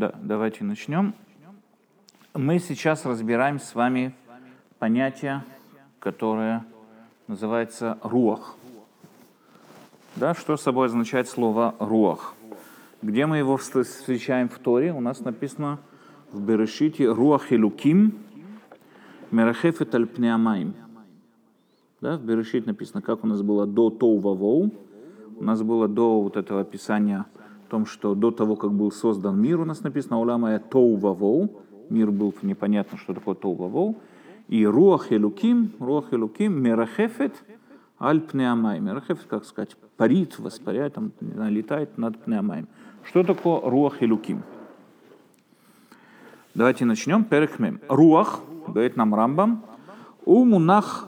Да, давайте начнем. Мы сейчас разбираем с вами понятие, которое называется руах. Да, что собой означает слово руах? Где мы его встречаем в Торе? У нас написано в Берешите руах и луким мерахефет аль пнеамаим. Да, в Берешит написано, как у нас было до Тоу Вавоу. У нас было до вот этого описания о том, что до того, как был создан мир, у нас написано «Улама Тоу Вавоу». Мир был непонятно, что такое Тоу Вавоу. И Руах Элуким, Руах Элуким, Мерахефет, Аль Пнеамай. Мерахефет, как сказать, парит, воспаряет, там, летает над Пнеамаем. Что такое Руах Элуким? Давайте начнем. Перехмем. Руах, говорит нам Рамбам, у мунах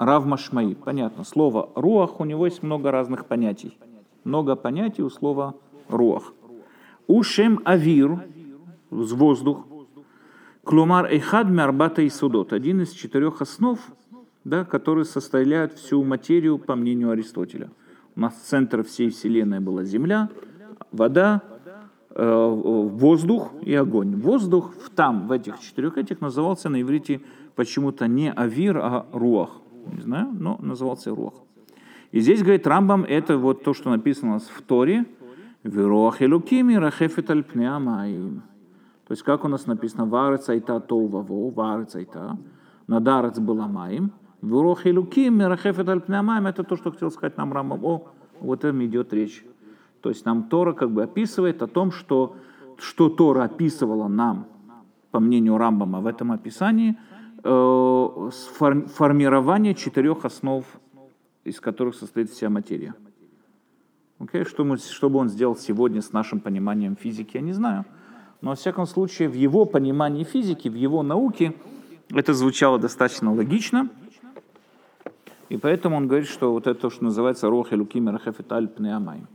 Рав Машмаи. Понятно. Слово руах, у него есть много разных понятий. Много понятий у слова. Ушем авир, воздух. Клумар эйхад мярбата и судот. Один из четырех основ, да, которые составляют всю материю, по мнению Аристотеля. У нас центр всей Вселенной была Земля, вода, э, воздух и огонь. Воздух в там, в этих четырех этих, назывался на иврите почему-то не авир, а руах не знаю, но назывался Руах. И здесь, говорит Рамбам, это вот то, что написано в Торе, «Веруах элукими рахефет аль пнеамаим». То есть, как у нас написано, «Варец айта тоу ваво», «Варец айта», «Надарец была маим», «Веруах элукими рахефет аль пнеамаим» — это то, что хотел сказать нам Рамбам. О, вот этом идет речь. То есть, нам Тора как бы описывает о том, что, что Тора описывала нам, по мнению Рамбама, в этом описании — Э, формирование четырех основ, из которых состоит вся материя. Okay? Что, мы, что бы он сделал сегодня с нашим пониманием физики, я не знаю. Но, во всяком случае, в его понимании физики, в его науке это звучало достаточно логично. И поэтому он говорит, что вот это, что называется рох элуким рахефеталь пнеамай.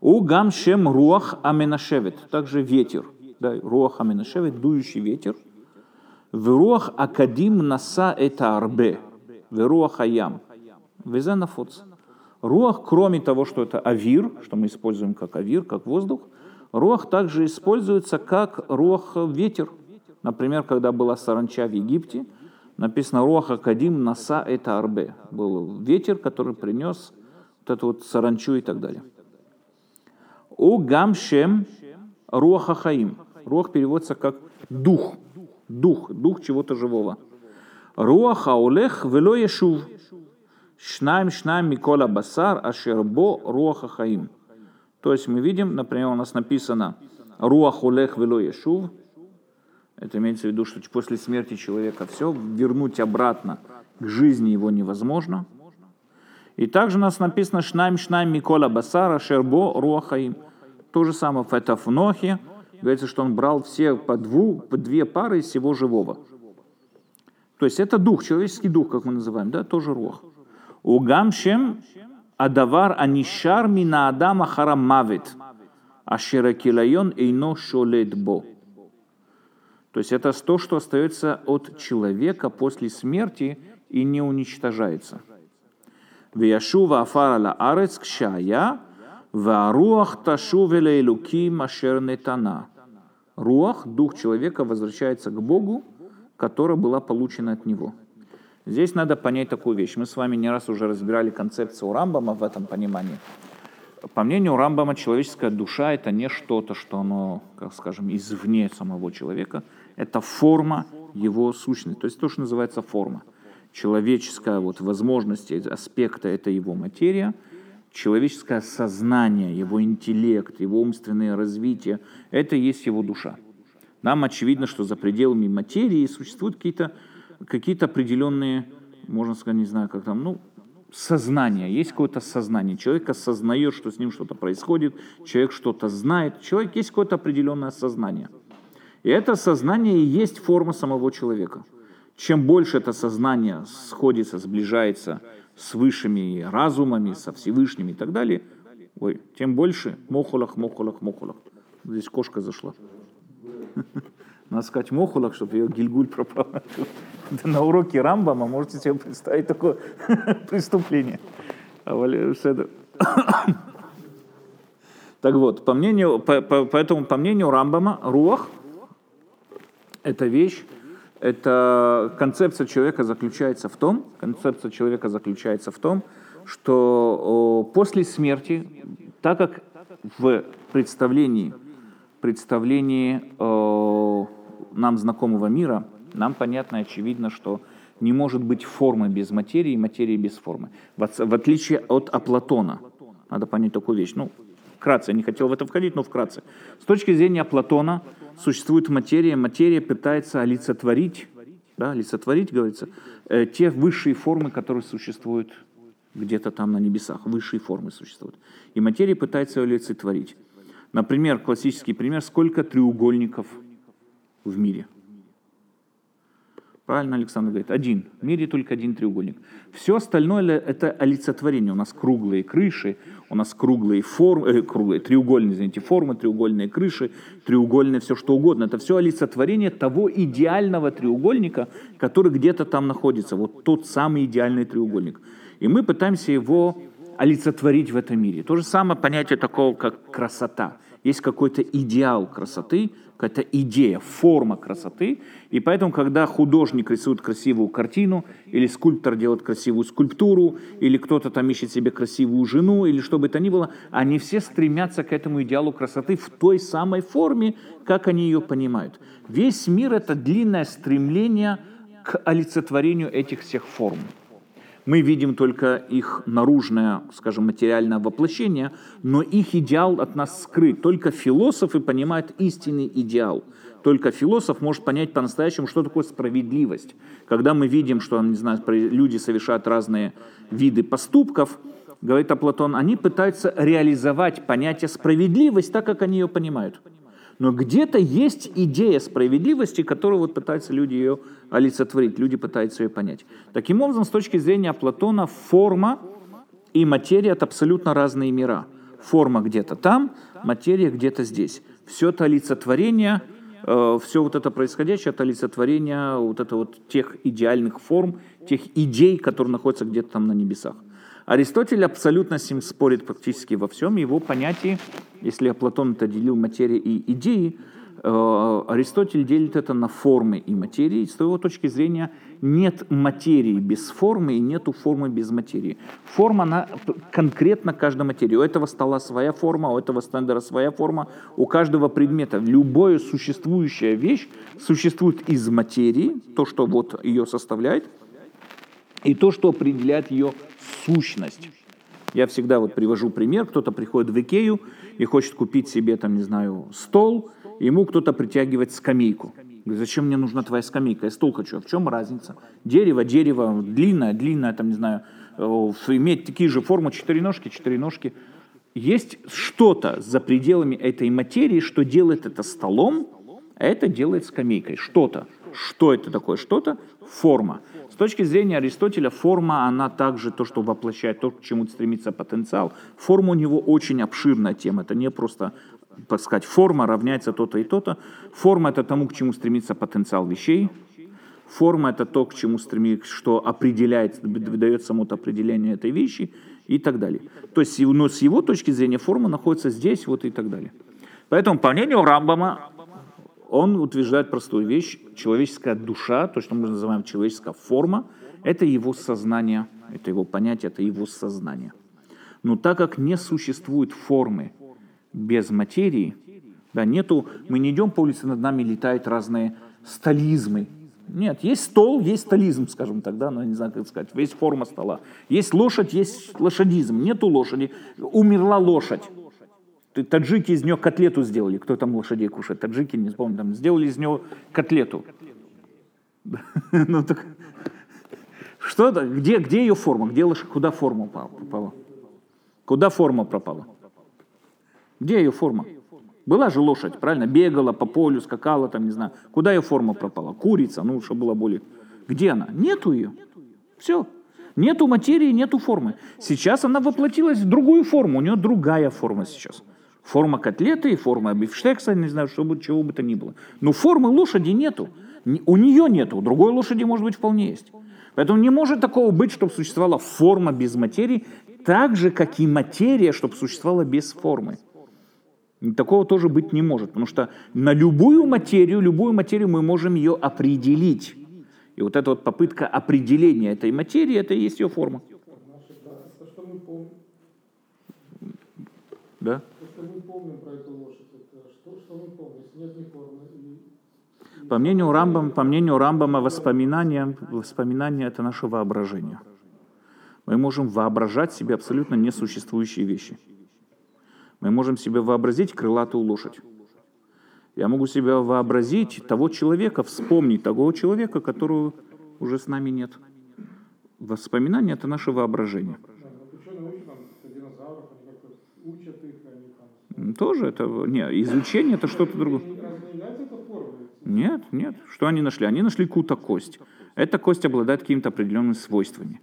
У гамшем руах аменашевет, также ветер. Да, руах аменашевет, дующий ветер – Веруах акадим наса это арбе. Веруах аям. Везенафуц. Руах, кроме того, что это авир, что мы используем как авир, как воздух, руах также используется как руах ветер. Например, когда была саранча в Египте, написано руах акадим наса это арбе. Был ветер, который принес вот эту вот саранчу и так далее. У гамшем руах ахаим. Руах переводится как дух дух, дух чего-то живого. Руах аулех вело ешув. Шнаем шнаем микола басар ашербо руаха хаим. То есть мы видим, например, у нас написано руах улех вело ешув. Это имеется в виду, что после смерти человека все, вернуть обратно к жизни его невозможно. И также у нас написано «Шнайм шнайм Микола Басара Шербо Руахаим». То же самое Нохе, говорится, что он брал все по, дву, по две пары из всего живого. То есть это дух, человеческий дух, как мы называем, да, тоже рох. У гамшем адавар анишар мина адама харам мавит, аширакилайон эйно шолет бо. То есть это то, что остается от человека после смерти и не уничтожается. Вияшува афара ла арец кшая, варуах ташу велейлуки машер нетана. Руах, дух человека, возвращается к Богу, которая была получена от него. Здесь надо понять такую вещь. Мы с вами не раз уже разбирали концепцию Рамбама в этом понимании. По мнению Рамбама, человеческая душа – это не что-то, что оно, как скажем, извне самого человека. Это форма его сущности, то есть то, что называется форма. Человеческая вот возможность, аспекта – это его материя – человеческое сознание, его интеллект, его умственное развитие, это и есть его душа. Нам очевидно, что за пределами материи существуют какие-то какие определенные, можно сказать, не знаю, как там, ну, сознание, есть какое-то сознание. Человек осознает, что с ним что-то происходит, человек что-то знает, человек есть какое-то определенное сознание. И это сознание и есть форма самого человека. Чем больше это сознание сходится, сближается с высшими разумами, со Всевышними и так далее, ой, тем больше мохулах, мохулах, мохулах. Здесь кошка зашла. Надо сказать мохулах, чтобы ее гильгуль пропал. На уроке Рамбама можете себе представить такое Так вот, по мнению, по, по, поэтому по мнению Рамбама, руах – это вещь, это концепция человека заключается в том, концепция человека заключается в том, что после смерти, так как в представлении, представлении о, нам знакомого мира, нам понятно и очевидно, что не может быть формы без материи и материи без формы. В, в отличие от Аплатона. Надо понять такую вещь. Ну, вкратце, я не хотел в это входить, но вкратце. С точки зрения Платона существует материя, материя пытается олицетворить, да, олицетворить, говорится, э, те высшие формы, которые существуют где-то там на небесах, высшие формы существуют. И материя пытается олицетворить. Например, классический пример, сколько треугольников в мире – Правильно Александр говорит, один. В мире только один треугольник. Все остальное это олицетворение. У нас круглые крыши, у нас круглые формы, э, круглые, треугольные, извините, формы, треугольные крыши, треугольные, все что угодно. Это все олицетворение того идеального треугольника, который где-то там находится. Вот тот самый идеальный треугольник. И мы пытаемся его олицетворить в этом мире. То же самое понятие такого, как красота. Есть какой-то идеал красоты, какая-то идея, форма красоты. И поэтому, когда художник рисует красивую картину, или скульптор делает красивую скульптуру, или кто-то там ищет себе красивую жену, или что бы то ни было, они все стремятся к этому идеалу красоты в той самой форме, как они ее понимают. Весь мир — это длинное стремление к олицетворению этих всех форм. Мы видим только их наружное, скажем, материальное воплощение, но их идеал от нас скрыт. Только философы понимают истинный идеал. Только философ может понять по-настоящему, что такое справедливость. Когда мы видим, что не знаю, люди совершают разные виды поступков, говорит Платон, они пытаются реализовать понятие справедливость так, как они ее понимают. Но где-то есть идея справедливости, которую вот пытаются люди ее олицетворить, люди пытаются ее понять. Таким образом, с точки зрения Платона, форма и материя – это абсолютно разные мира. Форма где-то там, материя где-то здесь. Все это олицетворение, э, все вот это происходящее, это олицетворение вот это вот тех идеальных форм, тех идей, которые находятся где-то там на небесах. Аристотель абсолютно с ним спорит практически во всем. Его понятие, если Платон это делил материи и идеи, э, Аристотель делит это на формы и материи. С его точки зрения нет материи без формы и нету формы без материи. Форма, она конкретно каждой материи. У этого стола своя форма, у этого стендера своя форма, у каждого предмета. Любая существующая вещь существует из материи, то, что вот ее составляет, и то, что определяет ее сущность. Я всегда вот привожу пример, кто-то приходит в Икею и хочет купить себе, там, не знаю, стол, ему кто-то притягивает скамейку. Говорит, зачем мне нужна твоя скамейка? Я стол хочу. А в чем разница? Дерево, дерево, длинное, длинное, там, не знаю, э, иметь такие же формы, четыре ножки, четыре ножки. Есть что-то за пределами этой материи, что делает это столом, а это делает скамейкой. Что-то. Что это такое? Что-то? Форма. С точки зрения Аристотеля, форма, она также то, что воплощает, то, к чему стремится потенциал. Форма у него очень обширная тема. Это не просто, так сказать, форма равняется то-то и то-то. Форма – это тому, к чему стремится потенциал вещей. Форма – это то, к чему стремится, что определяет, дает само определение этой вещи и так далее. То есть, но с его точки зрения форма находится здесь, вот и так далее. Поэтому, по мнению Рамбама, он утверждает простую вещь. Человеческая душа, то, что мы называем человеческая форма, это его сознание, это его понятие, это его сознание. Но так как не существует формы без материи, да, нету, мы не идем по улице, над нами летают разные столизмы. Нет, есть стол, есть столизм, скажем так, да, но я не знаю, как сказать, есть форма стола. Есть лошадь, есть лошадизм, нету лошади, умерла лошадь. Таджики из нее котлету сделали. Кто там лошадей кушает? Таджики, не помню, там сделали из него котлету. Ну так что это? Где, где ее форма? Где лошадь? Куда форма пропала? Куда форма пропала? Где ее форма? Была же лошадь, правильно? Бегала по полю, скакала, там, не знаю. Куда ее форма пропала? Курица, ну, чтобы было более... Где она? Нету ее. Все. Нету материи, нету формы. Сейчас она воплотилась в другую форму. У нее другая форма сейчас. Форма котлеты и форма бифштекса, не знаю, что бы, чего бы то ни было. Но формы лошади нету. У нее нету, у другой лошади, может быть, вполне есть. Поэтому не может такого быть, чтобы существовала форма без материи, так же, как и материя, чтобы существовала без формы. Такого тоже быть не может, потому что на любую материю, любую материю мы можем ее определить. И вот эта вот попытка определения этой материи, это и есть ее форма. Да? По мнению Рамбама, по мнению Рамбама, воспоминания, воспоминания это наше воображение. Мы можем воображать себе абсолютно несуществующие вещи. Мы можем себе вообразить крылатую лошадь. Я могу себе вообразить того человека, вспомнить того человека, которого уже с нами нет. Воспоминания – это наше воображение. Тоже это... Не, изучение – это что-то другое. Нет, нет. Что они нашли? Они нашли кута-кость. Эта кость обладает какими-то определенными свойствами.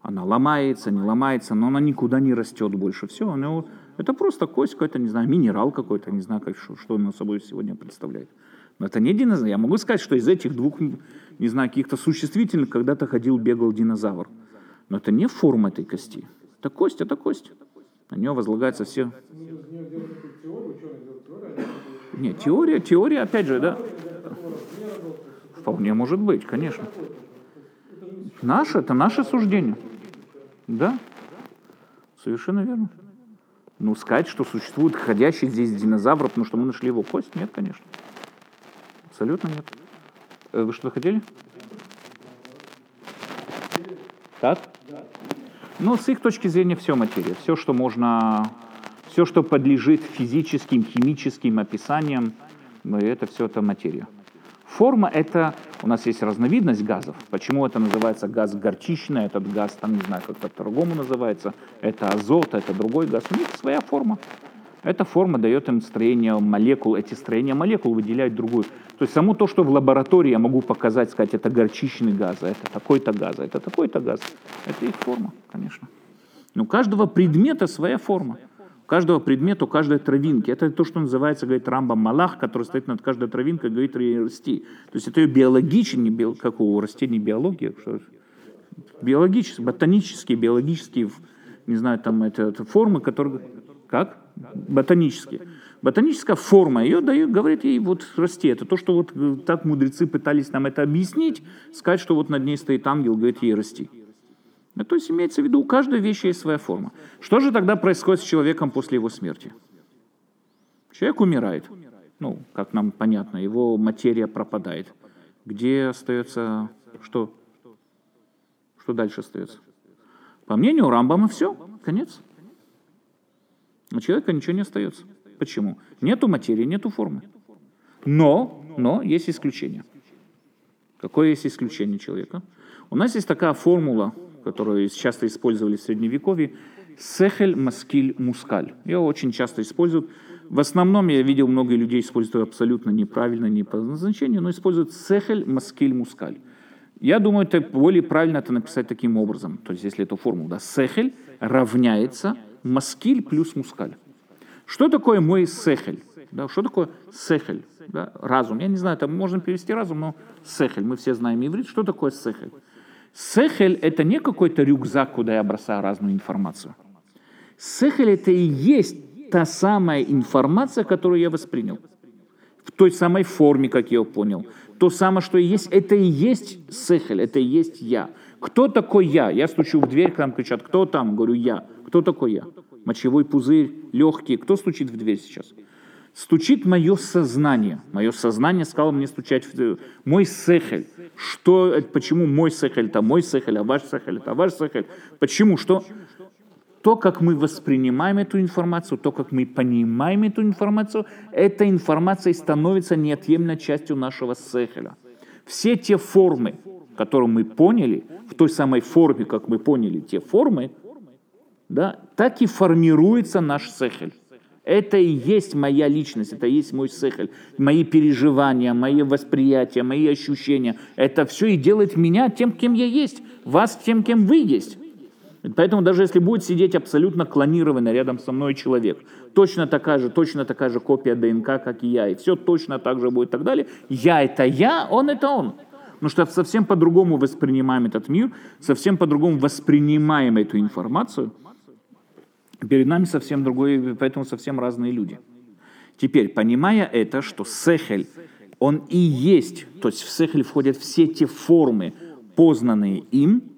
Она ломается, не ломается, но она никуда не растет больше. Все, она, это просто кость какой-то, не знаю, минерал какой-то, не знаю, как, что, что он собой сегодня представляет. Но это не динозавр. Я могу сказать, что из этих двух, не знаю, каких-то существительных когда-то ходил, бегал динозавр. Но это не форма этой кости. Это кость, это кость. На нее возлагаются все... Нет, теория, теория, опять же, да. Вполне может быть, конечно. Наше, это наше суждение. Да, совершенно верно. Ну, сказать, что существует ходящий здесь динозавр, потому что мы нашли его кость, нет, конечно. Абсолютно нет. Э, вы что хотели? Так? Ну, с их точки зрения все материя. Все, что можно, все, что подлежит физическим, химическим описаниям, ну, это все это материя. Форма – это, у нас есть разновидность газов. Почему это называется газ горчичный, этот газ, там, не знаю, как по-другому называется, это азот, это другой газ. У них своя форма. Эта форма дает им строение молекул, эти строения молекул выделяют другую. То есть само то, что в лаборатории я могу показать, сказать, это горчичный газ, а это такой-то газ, а это такой-то газ, это их форма, конечно. Но у каждого предмета своя форма каждого предмета, у каждой травинки. Это то, что называется, говорит Рамба Малах, который стоит над каждой травинкой, говорит расти. То есть это ее биологичный, био, как у растений биология, что, биологические, ботанические, биологические, не знаю, там это, это формы, которые... Как? Ботанические. Ботаническая форма ее дает, говорит ей, вот расти. Это то, что вот э, так мудрецы пытались нам это объяснить, сказать, что вот над ней стоит ангел, говорит ей расти. Ну, то есть имеется в виду, у каждой вещи есть своя форма. Что же тогда происходит с человеком после его смерти? Человек умирает. Ну, как нам понятно, его материя пропадает. Где остается что? Что дальше остается? По мнению Рамбама все, конец. У человека ничего не остается. Почему? Нету материи, нету формы. Но, но есть исключение. Какое есть исключение человека? У нас есть такая формула которую часто использовали в Средневековье, сехель, маскиль, мускаль. Ее очень часто используют. В основном я видел много людей используют абсолютно неправильно, не по назначению, но используют сехель, маскиль, мускаль. Я думаю, это более правильно это написать таким образом. То есть, если эту формулу, да, сехель равняется маскиль плюс мускаль. Что такое мой сехель? Да, что такое сехель? Да, разум. Я не знаю, это можно перевести разум, но сехель. Мы все знаем иврит. Что такое сехель? Сехель – это не какой-то рюкзак, куда я бросаю разную информацию. Сехель – это и есть та самая информация, которую я воспринял. В той самой форме, как я ее понял. То самое, что и есть, это и есть сехель, это и есть я. Кто такой я? Я стучу в дверь, к нам кричат, кто там? Говорю, я. Кто такой я? Мочевой пузырь, легкий. Кто стучит в дверь сейчас? стучит мое сознание. Мое сознание сказало мне стучать в мой сехель. Что, почему мой сехель, это мой сехель, а ваш сехель, это ваш сехель. Почему? Что? То, как мы воспринимаем эту информацию, то, как мы понимаем эту информацию, эта информация становится неотъемлемой частью нашего сехеля. Все те формы, которые мы поняли, в той самой форме, как мы поняли те формы, да, так и формируется наш сехель. Это и есть моя личность, это и есть мой сехель, мои переживания, мои восприятия, мои ощущения. Это все и делает меня тем, кем я есть, вас тем, кем вы есть. Поэтому даже если будет сидеть абсолютно клонированный рядом со мной человек, точно такая же, точно такая же копия ДНК, как и я, и все точно так же будет и так далее, я это я, он это он. Потому что совсем по-другому воспринимаем этот мир, совсем по-другому воспринимаем эту информацию – Перед нами совсем другой, поэтому совсем разные люди. Теперь, понимая это, что сехель, он и есть, то есть в сехель входят все те формы, познанные им,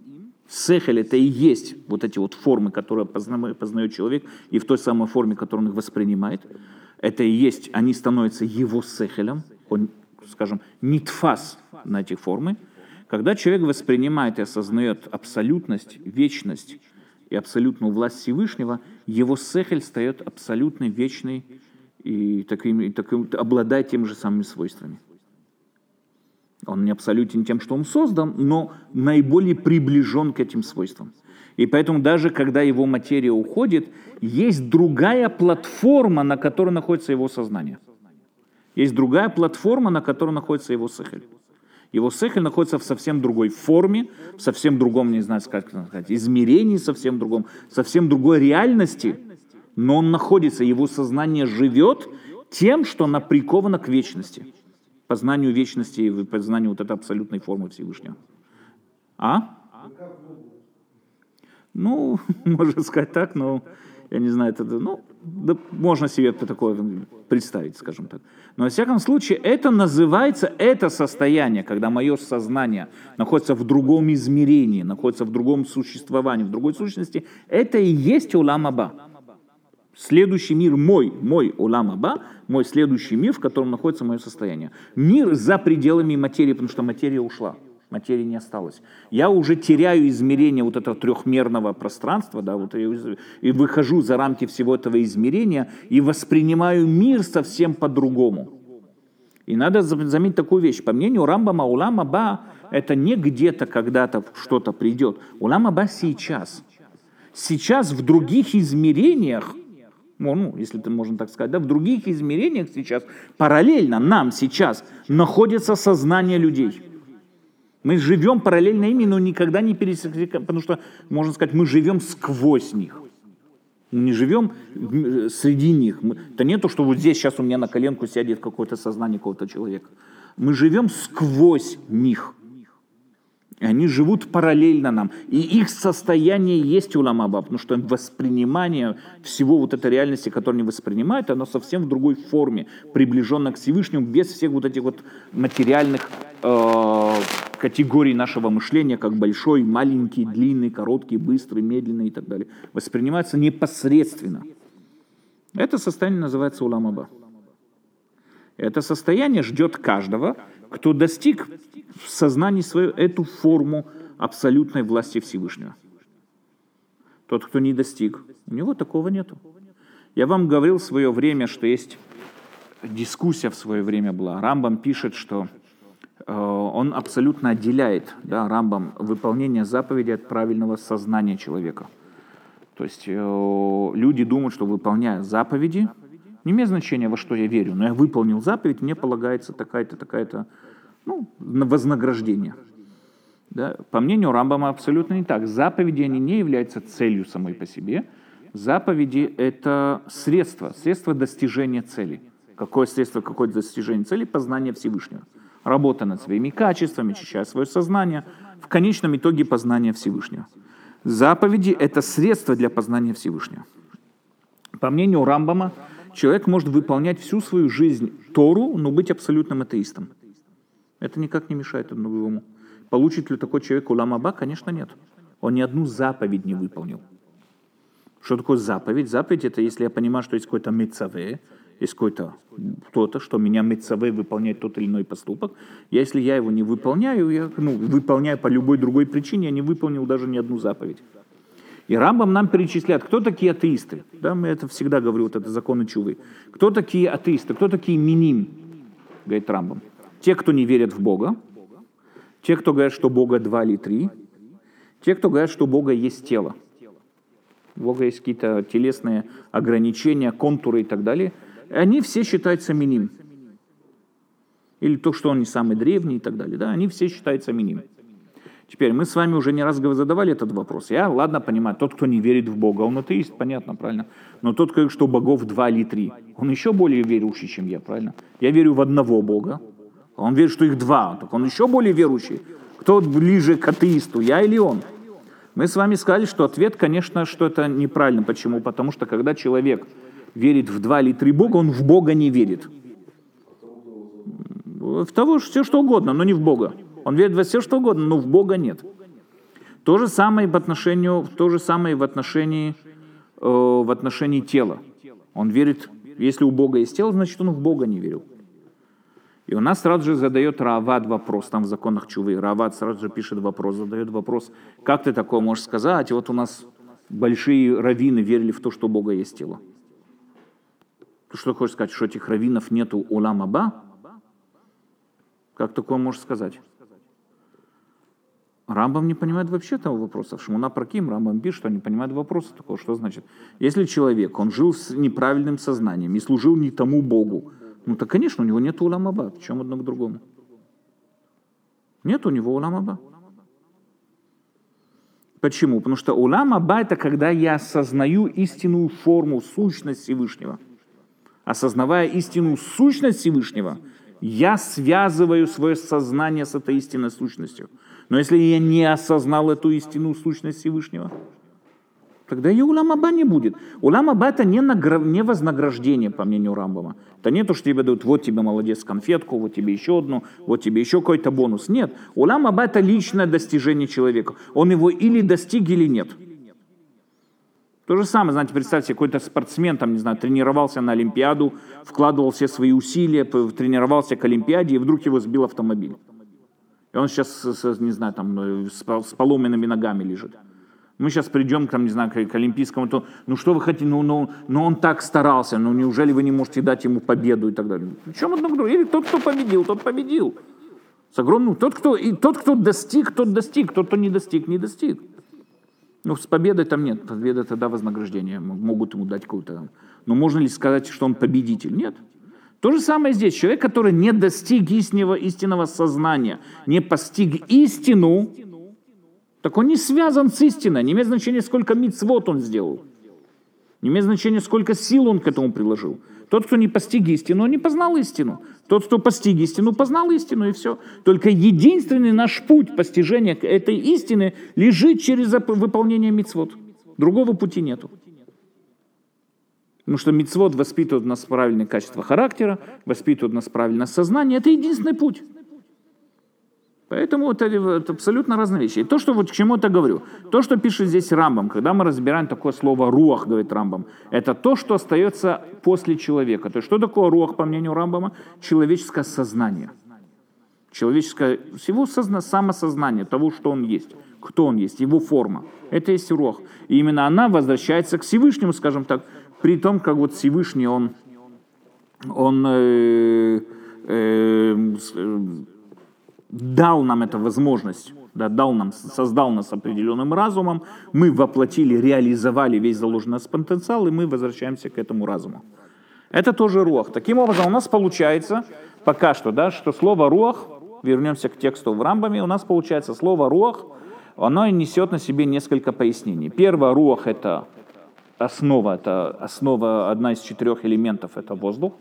Сехель это и есть вот эти вот формы, которые познает, познает человек, и в той самой форме, которую он их воспринимает. Это и есть, они становятся его сехелем, он, скажем, нитфас на эти формы. Когда человек воспринимает и осознает абсолютность, вечность и абсолютную власть Всевышнего, его сехель стает абсолютной, вечной и таким, и таким, обладает теми же самыми свойствами. Он не абсолютен тем, что он создан, но наиболее приближен к этим свойствам. И поэтому даже когда его материя уходит, есть другая платформа, на которой находится его сознание. Есть другая платформа, на которой находится его сехель. Его сехель находится в совсем другой форме, в совсем другом, не знаю, как сказать, измерении, совсем другом, совсем другой реальности, но он находится, его сознание живет тем, что оно приковано к вечности познанию вечности и познанию вот этой абсолютной формы Всевышнего. А? Ну, можно сказать так, но я не знаю, это, ну, да, можно себе такое представить, скажем так. Но, во всяком случае, это называется, это состояние, когда мое сознание находится в другом измерении, находится в другом существовании, в другой сущности, это и есть улам Аба. Следующий мир мой, мой Улам Аба, мой следующий мир, в котором находится мое состояние. Мир за пределами материи, потому что материя ушла, материи не осталось. Я уже теряю измерение вот этого трехмерного пространства, да, вот, и, и выхожу за рамки всего этого измерения и воспринимаю мир совсем по-другому. И надо заметить такую вещь. По мнению Рамбама, Улам Аба – это не где-то когда-то что-то придет. Улам Аба сейчас. Сейчас в других измерениях ну, если это можно так сказать, да, в других измерениях сейчас, параллельно нам сейчас находится сознание людей. Мы живем параллельно ими, но никогда не пересекаем, потому что, можно сказать, мы живем сквозь них. Мы не живем среди них. Это не то, что вот здесь сейчас у меня на коленку сядет какое-то сознание какого-то человека. Мы живем сквозь них. И они живут параллельно нам. И их состояние есть уламаба, потому что воспринимание всего вот этой реальности, которую они воспринимают, оно совсем в другой форме, приближенно к Всевышнему, без всех вот этих вот материальных э, категорий нашего мышления, как большой, маленький, длинный, короткий, быстрый, медленный и так далее. Воспринимается непосредственно. Это состояние называется уламаба. Это состояние ждет каждого, кто достиг в сознании свое эту форму абсолютной власти Всевышнего. Тот, кто не достиг, у него такого нету. Я вам говорил в свое время, что есть дискуссия в свое время была. Рамбам пишет, что он абсолютно отделяет, да, Рамбам, выполнение заповеди от правильного сознания человека. То есть э, люди думают, что выполняя заповеди, не имеет значения, во что я верю, но я выполнил заповедь, мне полагается такая-то, такая-то ну, вознаграждение. Да? По мнению Рамбама абсолютно не так. Заповеди, они не являются целью самой по себе. Заповеди – это средство, средство достижения цели. Какое средство, какое достижение цели? Познание Всевышнего. Работа над своими качествами, очищая свое сознание. В конечном итоге познание Всевышнего. Заповеди – это средство для познания Всевышнего. По мнению Рамбама, человек может выполнять всю свою жизнь Тору, но быть абсолютным атеистом. Это никак не мешает одному другому. Получит ли такой человек уламаба? Конечно, нет. Он ни одну заповедь не выполнил. Что такое заповедь? Заповедь это если я понимаю, что есть какой-то мецаве, есть какой-то кто-то, что меня мецаве выполняет тот или иной поступок. Если я его не выполняю, я ну, выполняю по любой другой причине, я не выполнил даже ни одну заповедь. И Рамбам нам перечисляет, кто такие атеисты. Да, мы это всегда говорю, вот это законы чувы. Кто такие атеисты, кто такие миним, говорит Рамбам. Те, кто не верят в Бога, те, кто говорят, что Бога два или три, те, кто говорят, что Бога есть тело. У Бога есть какие-то телесные ограничения, контуры и так далее. Они все считаются миним. Или то, что он не самый древний и так далее. Да, они все считаются миним. Теперь мы с вами уже не раз задавали этот вопрос. Я, ладно, понимаю, тот, кто не верит в Бога, он атеист, понятно, правильно. Но тот, кто говорит, что богов два или три, он еще более верующий, чем я, правильно? Я верю в одного Бога, он верит, что их два, так он еще более верующий. Кто ближе к атеисту, я или он? Мы с вами сказали, что ответ, конечно, что это неправильно. Почему? Потому что когда человек верит в два или три Бога, он в Бога не верит. В того, все что угодно, но не в Бога. Он верит во все что угодно, но в Бога нет. То же самое в отношении, то же самое в отношении, э, в отношении тела. Он верит, если у Бога есть тело, значит он в Бога не верил. И у нас сразу же задает Равад вопрос, там в законах Чувы, Равад сразу же пишет вопрос, задает вопрос, как ты такое можешь сказать? Вот у нас большие раввины верили в то, что у Бога есть тело. Ты что хочешь сказать, что этих раввинов нету улам Аба? Как такое можешь сказать? Рамбам не понимает вообще того вопроса. Шмуна Праким, Рамбам пишет, что не понимает вопроса такого. Что значит? Если человек, он жил с неправильным сознанием и служил не тому Богу, ну так, конечно, у него нет улам Аба. В чем одно к другому? Нет у него улам Аба. Почему? Потому что улам Аба – это когда я осознаю истинную форму, сущность Всевышнего. Осознавая истинную сущность Всевышнего, я связываю свое сознание с этой истинной сущностью. Но если я не осознал эту истинную сущность Всевышнего – Тогда и улам Аба не будет. Улам Аба это не, награ... не вознаграждение, по мнению Рамбама. Это не то, что тебе дают, вот тебе молодец конфетку, вот тебе еще одну, вот тебе еще какой-то бонус. Нет. Улам Аба это личное достижение человека. Он его или достиг, или нет. То же самое, знаете, представьте, какой-то спортсмен, там, не знаю, тренировался на Олимпиаду, вкладывал все свои усилия, тренировался к Олимпиаде, и вдруг его сбил автомобиль. И он сейчас, не знаю, там, э, с поломенными ногами лежит мы сейчас придем там, не знаю, к, Олимпийскому, то, ну что вы хотите, ну, ну, ну он так старался, ну неужели вы не можете дать ему победу и так далее. Причем одно к другому. Или тот, кто победил, тот победил. С огромным, тот, кто, и тот, кто достиг, тот достиг, тот, кто не достиг, не достиг. Ну, с победой там нет. Победа тогда вознаграждение. Могут ему дать какую-то... Но можно ли сказать, что он победитель? Нет. То же самое здесь. Человек, который не достиг истинного, истинного сознания, не постиг истину, так он не связан с истиной, не имеет значения, сколько мицвод он сделал. Не имеет значения, сколько сил он к этому приложил. Тот, кто не постиг истину, не познал истину. Тот, кто постиг истину, познал истину, и все. Только единственный наш путь постижения этой истины лежит через выполнение мицвод. Другого пути нету. Потому что мицвод воспитывает нас правильное качество характера, воспитывает нас правильное сознание. Это единственный путь. Поэтому это, это абсолютно разные вещи. И то, что вот к чему это говорю, то, что пишет здесь Рамбам, когда мы разбираем такое слово «руах», говорит Рамбам, это то, что остается после человека. То есть что такое руах, по мнению Рамбама? Человеческое сознание. Человеческое, всего созна, самосознание того, что он есть, кто он есть, его форма. Это есть руах. И именно она возвращается к Всевышнему, скажем так, при том, как вот Всевышний, он, он э, э, дал нам эту возможность, да, дал нам, создал нас определенным разумом, мы воплотили, реализовали весь заложенный потенциал, и мы возвращаемся к этому разуму. Это тоже рух. Таким образом, у нас получается пока что, да, что слово рух, вернемся к тексту в Рамбаме, у нас получается слово рух, оно несет на себе несколько пояснений. Первое, рух – это основа, это основа, одна из четырех элементов – это воздух.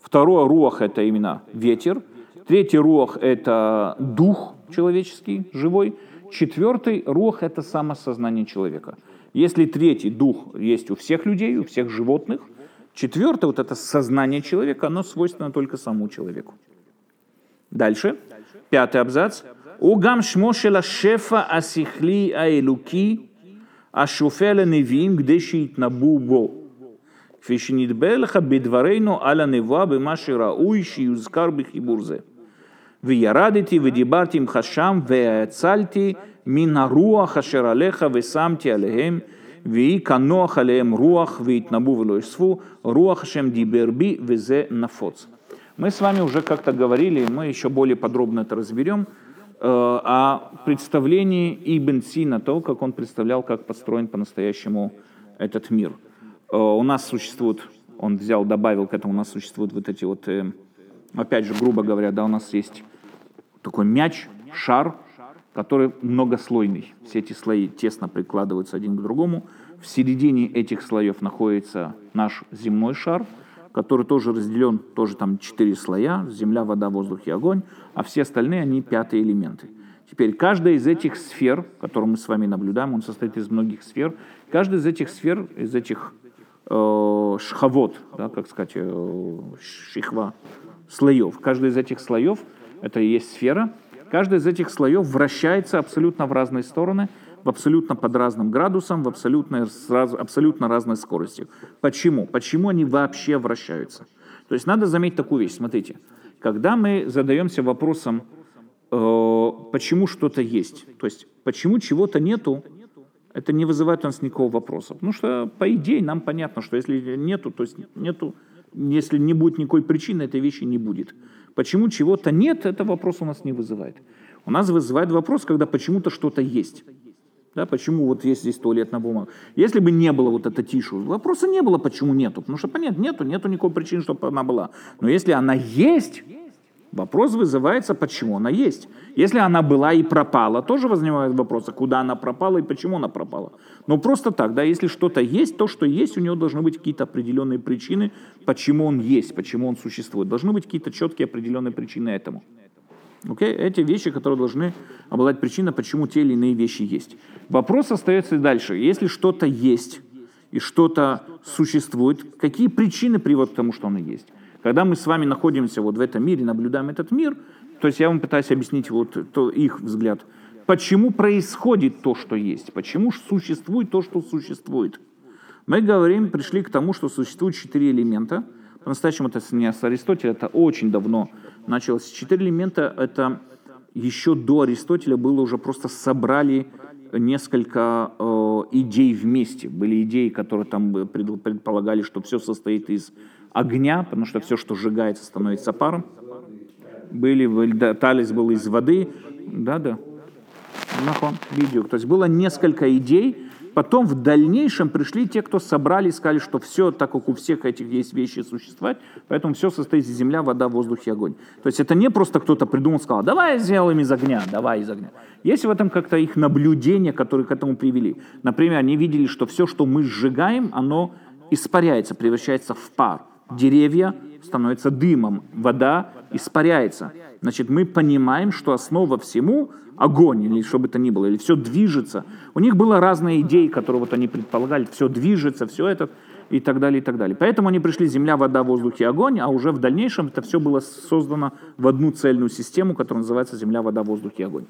Второе, рух – это именно ветер – Третий рух – это дух человеческий, живой. Четвертый рух – это самосознание человека. Если третий дух есть у всех людей, у всех животных, четвертое вот это сознание человека, оно свойственно только самому человеку. Дальше, пятый абзац. Огам шмошела шефа асихли аэлуки ашуфела невим гдешит набубо. Фишинит бедварейну аля нева бимаши рауй шиюзкар бихибурзе в ярадити, в дебартим хашам, в цальти, минаруа хашералеха, в самти алехем, в каноах алеем руах, в итнабу в руах шем диберби, в зе нафоц. Мы с вами уже как-то говорили, мы еще более подробно это разберем, э, о представлении Ибн Сина, того, как он представлял, как построен по-настоящему этот мир. Э, у нас существует, он взял, добавил к этому, у нас существуют вот эти вот, э, опять же, грубо говоря, да, у нас есть такой мяч, шар, который многослойный. Все эти слои тесно прикладываются один к другому. В середине этих слоев находится наш земной шар, который тоже разделен, тоже там четыре слоя, земля, вода, воздух и огонь, а все остальные, они пятые элементы. Теперь каждая из этих сфер, которую мы с вами наблюдаем, он состоит из многих сфер, каждая из этих сфер, из этих э, шхавот, да, как сказать, э, шихва, слоев. Каждый из этих слоев, это и есть сфера, каждый из этих слоев вращается абсолютно в разные стороны, в абсолютно под разным градусом, в абсолютно, сразу, абсолютно разной скоростью. Почему? Почему они вообще вращаются? То есть надо заметить такую вещь. Смотрите, когда мы задаемся вопросом, э, почему что-то есть, то есть почему чего-то нету, это не вызывает у нас никакого вопроса. Потому что, по идее, нам понятно, что если нету, то есть нету, если не будет никакой причины, этой вещи не будет. Почему чего-то нет, это вопрос у нас не вызывает. У нас вызывает вопрос, когда почему-то что-то есть. Да, почему вот есть здесь туалетная бумага? Если бы не было вот этой тишу, вопроса не было, почему нету. Потому что, понятно, нету, нету никакой причины, чтобы она была. Но если она есть, вопрос вызывается, почему она есть. Если она была и пропала, тоже возникает вопрос, а куда она пропала и почему она пропала. Но просто так, да, если что-то есть, то, что есть, у него должны быть какие-то определенные причины, почему он есть, почему он существует. Должны быть какие-то четкие определенные причины этому. Okay? Эти вещи, которые должны обладать причиной, почему те или иные вещи есть. Вопрос остается и дальше. Если что-то есть и что-то существует, какие причины приводят к тому, что оно есть? Когда мы с вами находимся вот в этом мире, наблюдаем этот мир, то есть я вам пытаюсь объяснить вот то, их взгляд, почему происходит то, что есть, почему существует то, что существует. Мы говорим, пришли к тому, что существует четыре элемента. По-настоящему это не с Аристотеля, это очень давно началось. Четыре элемента — это еще до Аристотеля было уже просто собрали несколько э, идей вместе. Были идеи, которые там предполагали, что все состоит из огня, потому что все, что сжигается, становится паром. Были, да, талис был из воды. Да-да. Нахон, видео. То есть было несколько идей, Потом в дальнейшем пришли те, кто собрали и сказали, что все, так как у всех этих есть вещи существовать, поэтому все состоит из земля, вода, воздух и огонь. То есть это не просто кто-то придумал, сказал, давай сделаем из огня, давай из огня. Есть в этом как-то их наблюдения, которые к этому привели. Например, они видели, что все, что мы сжигаем, оно испаряется, превращается в пар. Деревья становятся дымом, вода испаряется. Значит, мы понимаем, что основа всему огонь, или что бы то ни было, или все движется. У них было разные идеи, которые вот они предполагали, все движется, все это, и так далее, и так далее. Поэтому они пришли земля, вода, воздух и огонь, а уже в дальнейшем это все было создано в одну цельную систему, которая называется земля, вода, воздух и огонь.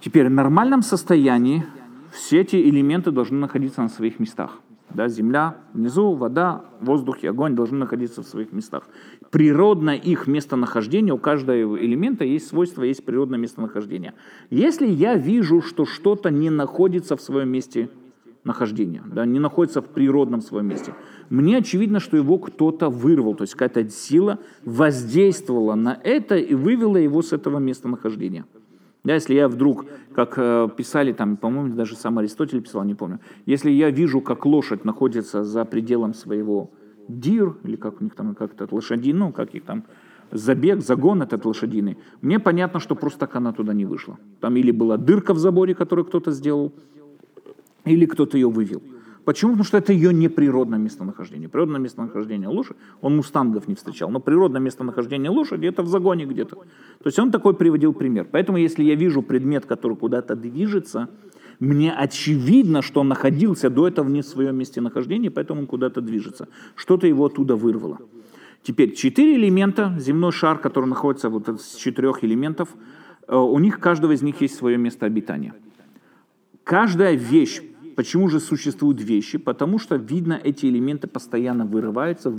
Теперь в нормальном состоянии все эти элементы должны находиться на своих местах. Да, земля внизу, вода, воздух и огонь должны находиться в своих местах. Природное их местонахождение, у каждого элемента есть свойство, есть природное местонахождение. Если я вижу, что что-то не находится в своем месте нахождения, да, не находится в природном своем месте, мне очевидно, что его кто-то вырвал, то есть какая-то сила воздействовала на это и вывела его с этого местонахождения. Да, если я вдруг, как э, писали там, по-моему, даже сам Аристотель писал, не помню, если я вижу, как лошадь находится за пределом своего дир, или как у них там, как этот лошадин, ну, как их там, забег, загон этот лошадиный, мне понятно, что просто так она туда не вышла. Там или была дырка в заборе, которую кто-то сделал, или кто-то ее вывел. Почему? Потому что это ее неприродное местонахождение. Природное местонахождение лошади, он мустангов не встречал, но природное местонахождение лошади это в загоне где-то. То есть он такой приводил пример. Поэтому если я вижу предмет, который куда-то движется, мне очевидно, что он находился до этого не в своем месте нахождения, поэтому он куда-то движется. Что-то его оттуда вырвало. Теперь четыре элемента, земной шар, который находится вот из четырех элементов, э, у них, каждого из них есть свое место обитания. Каждая вещь Почему же существуют вещи? Потому что, видно, эти элементы постоянно вырываются,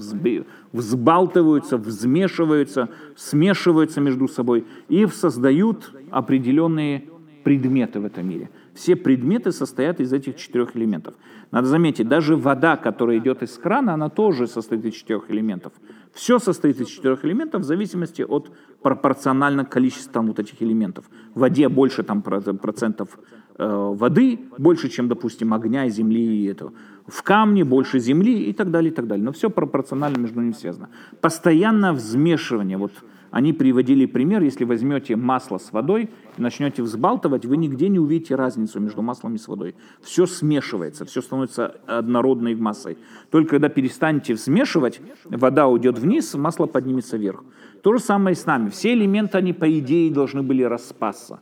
взбалтываются, взмешиваются, смешиваются между собой и создают определенные предметы в этом мире. Все предметы состоят из этих четырех элементов. Надо заметить, даже вода, которая идет из крана, она тоже состоит из четырех элементов. Все состоит из четырех элементов в зависимости от пропорционального количества вот этих элементов. В воде больше там, процентов воды больше, чем, допустим, огня, земли и этого. В камне больше земли и так далее, и так далее. Но все пропорционально между ними связано. Постоянное взмешивание. Вот они приводили пример, если возьмете масло с водой и начнете взбалтывать, вы нигде не увидите разницу между маслом и с водой. Все смешивается, все становится однородной массой. Только когда перестанете смешивать, вода уйдет вниз, масло поднимется вверх. То же самое и с нами. Все элементы, они по идее должны были распасться.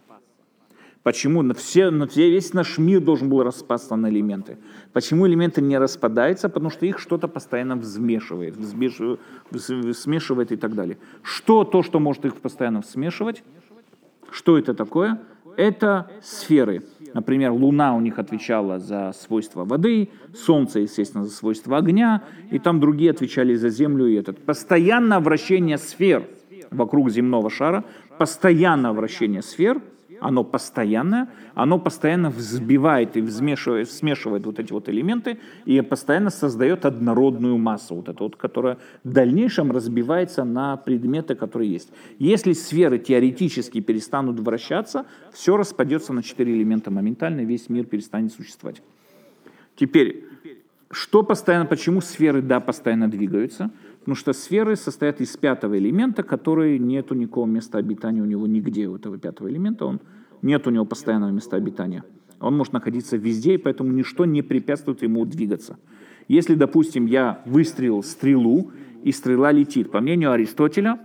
Почему на все, весь наш мир должен был распасться на элементы? Почему элементы не распадаются? Потому что их что-то постоянно взмешивает, взмешивает, смешивает и так далее. Что то, что может их постоянно смешивать? Что это такое? Это сферы. Например, Луна у них отвечала за свойства воды, Солнце, естественно, за свойства огня, и там другие отвечали за Землю и этот. Постоянное вращение сфер вокруг земного шара, постоянное вращение сфер – оно постоянное, оно постоянно взбивает и взмешивает, смешивает вот эти вот элементы и постоянно создает однородную массу, вот эту вот, которая в дальнейшем разбивается на предметы, которые есть. Если сферы теоретически перестанут вращаться, все распадется на четыре элемента моментально, весь мир перестанет существовать. Теперь, что постоянно, почему сферы, да, постоянно двигаются? Потому что сферы состоят из пятого элемента, который нету никакого места обитания у него нигде, у этого пятого элемента, он, нет у него постоянного места обитания. Он может находиться везде, и поэтому ничто не препятствует ему двигаться. Если, допустим, я выстрелил стрелу, и стрела летит, по мнению Аристотеля,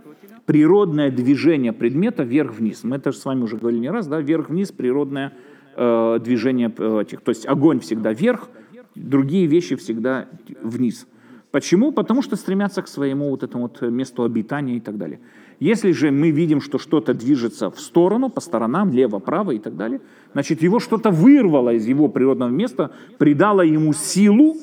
природное движение предмета вверх-вниз. Мы это же с вами уже говорили не раз, да, вверх-вниз природное э, движение э, этих. То есть огонь всегда вверх, другие вещи всегда вниз. Почему? Потому что стремятся к своему вот этому вот месту обитания и так далее. Если же мы видим, что что-то движется в сторону, по сторонам, лево, право и так далее, значит, его что-то вырвало из его природного места, придало ему силу,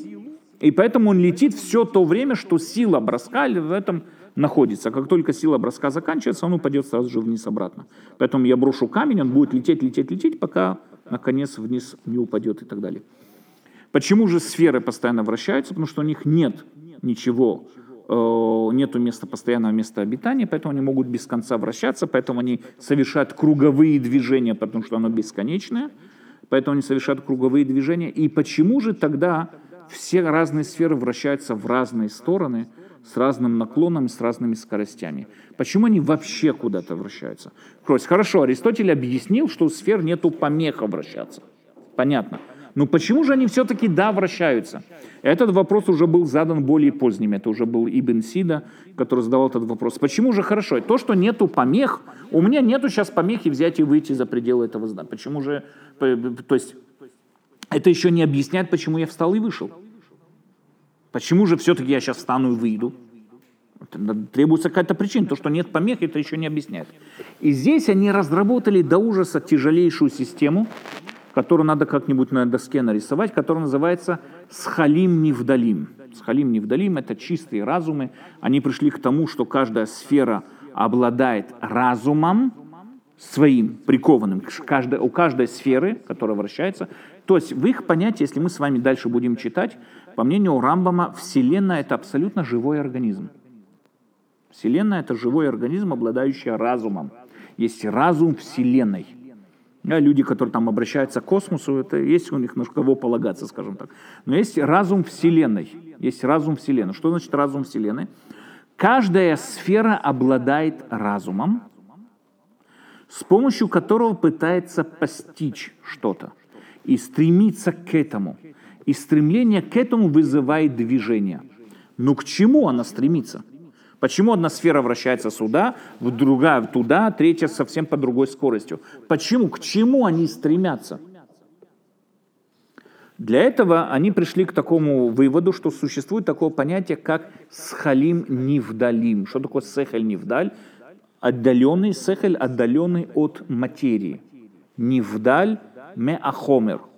и поэтому он летит все то время, что сила броска в этом находится. Как только сила броска заканчивается, он упадет сразу же вниз обратно. Поэтому я брошу камень, он будет лететь, лететь, лететь, пока наконец вниз не упадет и так далее. Почему же сферы постоянно вращаются? Потому что у них нет ничего, э, нету места постоянного места обитания, поэтому они могут без конца вращаться, поэтому они совершают круговые движения, потому что оно бесконечное, поэтому они совершают круговые движения. И почему же тогда все разные сферы вращаются в разные стороны, с разным наклоном, с разными скоростями. Почему они вообще куда-то вращаются? Хорошо, Аристотель объяснил, что у сфер нету помеха вращаться. Понятно. Но почему же они все-таки да вращаются? Этот вопрос уже был задан более поздним. Это уже был Ибн Сида, который задавал этот вопрос. Почему же хорошо? То, что нету помех, у меня нету сейчас помехи взять и выйти за пределы этого здания. Почему же, то есть, это еще не объясняет, почему я встал и вышел. Почему же все-таки я сейчас встану и выйду? Требуется какая-то причина. То, что нет помех, это еще не объясняет. И здесь они разработали до ужаса тяжелейшую систему, которую надо как-нибудь на доске нарисовать, которая называется «Схалим Невдалим». Схалим Невдалим – это чистые разумы. Они пришли к тому, что каждая сфера обладает разумом своим, прикованным. У каждой сферы, которая вращается. То есть в их понятии, если мы с вами дальше будем читать, по мнению Рамбама, Вселенная – это абсолютно живой организм. Вселенная – это живой организм, обладающий разумом. Есть разум Вселенной – люди, которые там обращаются к космосу, это есть у них на кого полагаться, скажем так. Но есть разум Вселенной. Есть разум Вселенной. Что значит разум Вселенной? Каждая сфера обладает разумом, с помощью которого пытается постичь что-то и стремиться к этому. И стремление к этому вызывает движение. Но к чему она стремится? Почему одна сфера вращается сюда, другая туда, третья совсем по другой скоростью? Почему? К чему они стремятся? Для этого они пришли к такому выводу, что существует такое понятие, как схалим нивдалим. Что такое сехель нивдаль? Отдаленный сехель, отдаленный от материи. Нивдаль меахомер –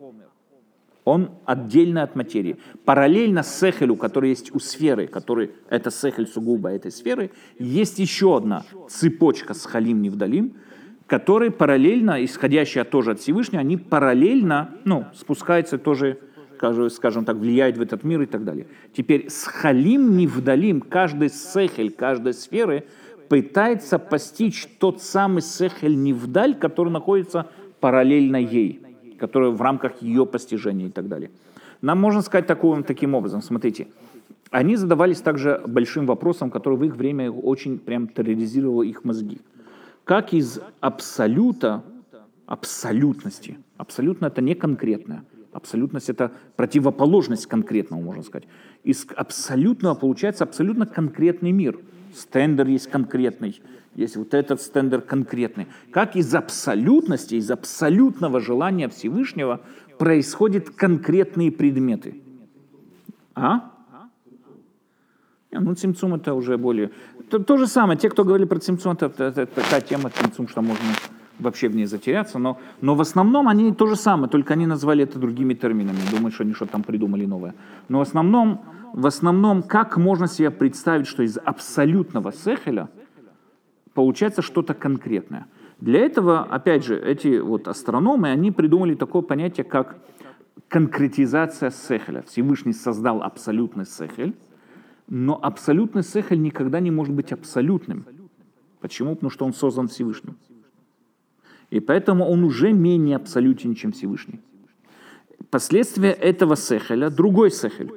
он отдельно от материи. Параллельно сехелю, который есть у сферы, который это сехель сугубо этой сферы, есть еще одна цепочка с халим невдалим, которые параллельно, исходящая тоже от Всевышнего, они параллельно, ну, спускаются тоже, скажем так, влияют в этот мир и так далее. Теперь с халим невдалим, каждый сехель, каждой сферы пытается постичь тот самый сехель невдаль, который находится параллельно ей которая в рамках ее постижения и так далее. Нам можно сказать таким, таким образом, смотрите, они задавались также большим вопросом, который в их время очень прям терроризировал их мозги. Как из абсолюта, абсолютности, абсолютно это не конкретное, абсолютность это противоположность конкретному, можно сказать. Из абсолютного получается абсолютно конкретный мир. Стендер есть конкретный, Есть вот этот стендер конкретный. Как из абсолютности, из абсолютного желания Всевышнего происходят конкретные предметы. А? Ну, цимцум это уже более... То, то же самое, те, кто говорили про цимцум, это, это, это такая тема цимцум, что можно вообще в ней затеряться, но, но в основном они то же самое, только они назвали это другими терминами, думают, что они что-то там придумали новое. Но в основном, в основном, как можно себе представить, что из абсолютного сехеля получается что-то конкретное? Для этого, опять же, эти вот астрономы, они придумали такое понятие, как конкретизация сехеля. Всевышний создал абсолютный сехель, но абсолютный сехель никогда не может быть абсолютным. Почему? Потому что он создан Всевышним. И поэтому он уже менее абсолютен, чем Всевышний. Последствия этого сехеля – другой сехель,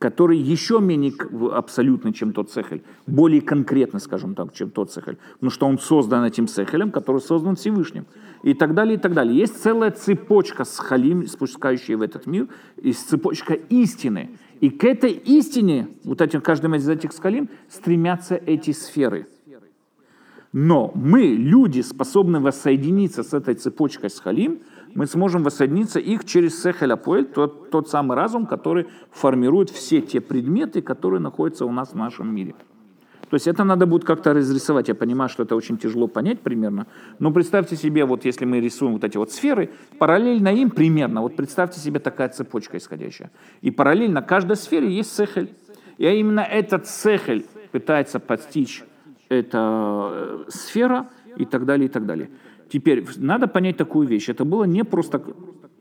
который еще менее абсолютный, чем тот сехель, более конкретно, скажем так, чем тот сехель, потому что он создан этим сехелем, который создан Всевышним. И так далее, и так далее. Есть целая цепочка с халим, спускающая в этот мир, и цепочка истины. И к этой истине, вот этим, каждым из этих скалим, стремятся эти сферы – но мы, люди, способны воссоединиться с этой цепочкой с Халим, мы сможем воссоединиться их через Сехель Апоэль, тот, тот самый разум, который формирует все те предметы, которые находятся у нас в нашем мире. То есть это надо будет как-то разрисовать. Я понимаю, что это очень тяжело понять примерно. Но представьте себе, вот если мы рисуем вот эти вот сферы, параллельно им примерно, вот представьте себе такая цепочка исходящая. И параллельно каждой сфере есть сехель. И именно этот сехель пытается подстичь это э, сфера и так далее, и так далее. Теперь надо понять такую вещь. Это было не просто...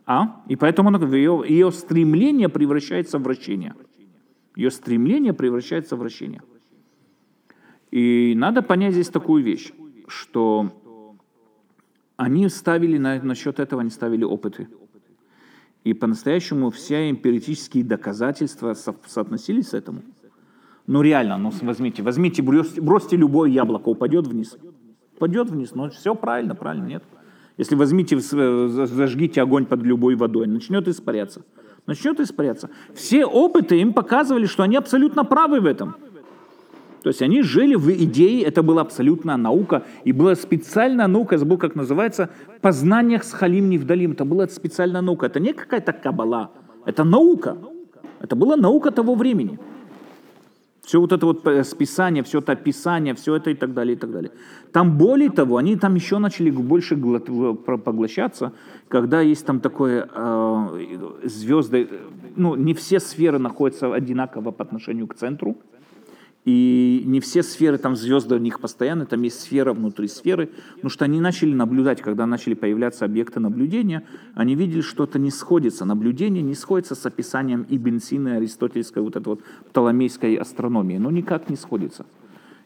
А? И поэтому ее, ее стремление превращается в вращение. Ее стремление превращается в вращение. И надо понять здесь такую вещь, что они ставили на, насчет этого, они ставили опыты. И по-настоящему все эмпирические доказательства со, соотносились с этому. Ну реально, ну возьмите, возьмите, бросьте, бросьте любое яблоко, упадет вниз. Упадет вниз, ну все правильно, правильно, нет. Если возьмите, зажгите огонь под любой водой, начнет испаряться. Начнет испаряться. Все опыты им показывали, что они абсолютно правы в этом. То есть они жили в идее, это была абсолютная наука, и была специальная наука, забыл, как называется, познаниях с Халим Невдалим. Это была специальная наука. Это не какая-то кабала, это наука. Это была наука того времени. Все вот это вот списание, все это описание, все это и так далее, и так далее. Там более того, они там еще начали больше поглощаться, когда есть там такое э, звезды, ну, не все сферы находятся одинаково по отношению к центру, и не все сферы, там звезды у них постоянно, там есть сфера внутри сферы, потому что они начали наблюдать, когда начали появляться объекты наблюдения, они видели, что это не сходится, наблюдение не сходится с описанием и бензина, аристотельской, вот этой вот птоломейской астрономии, но никак не сходится.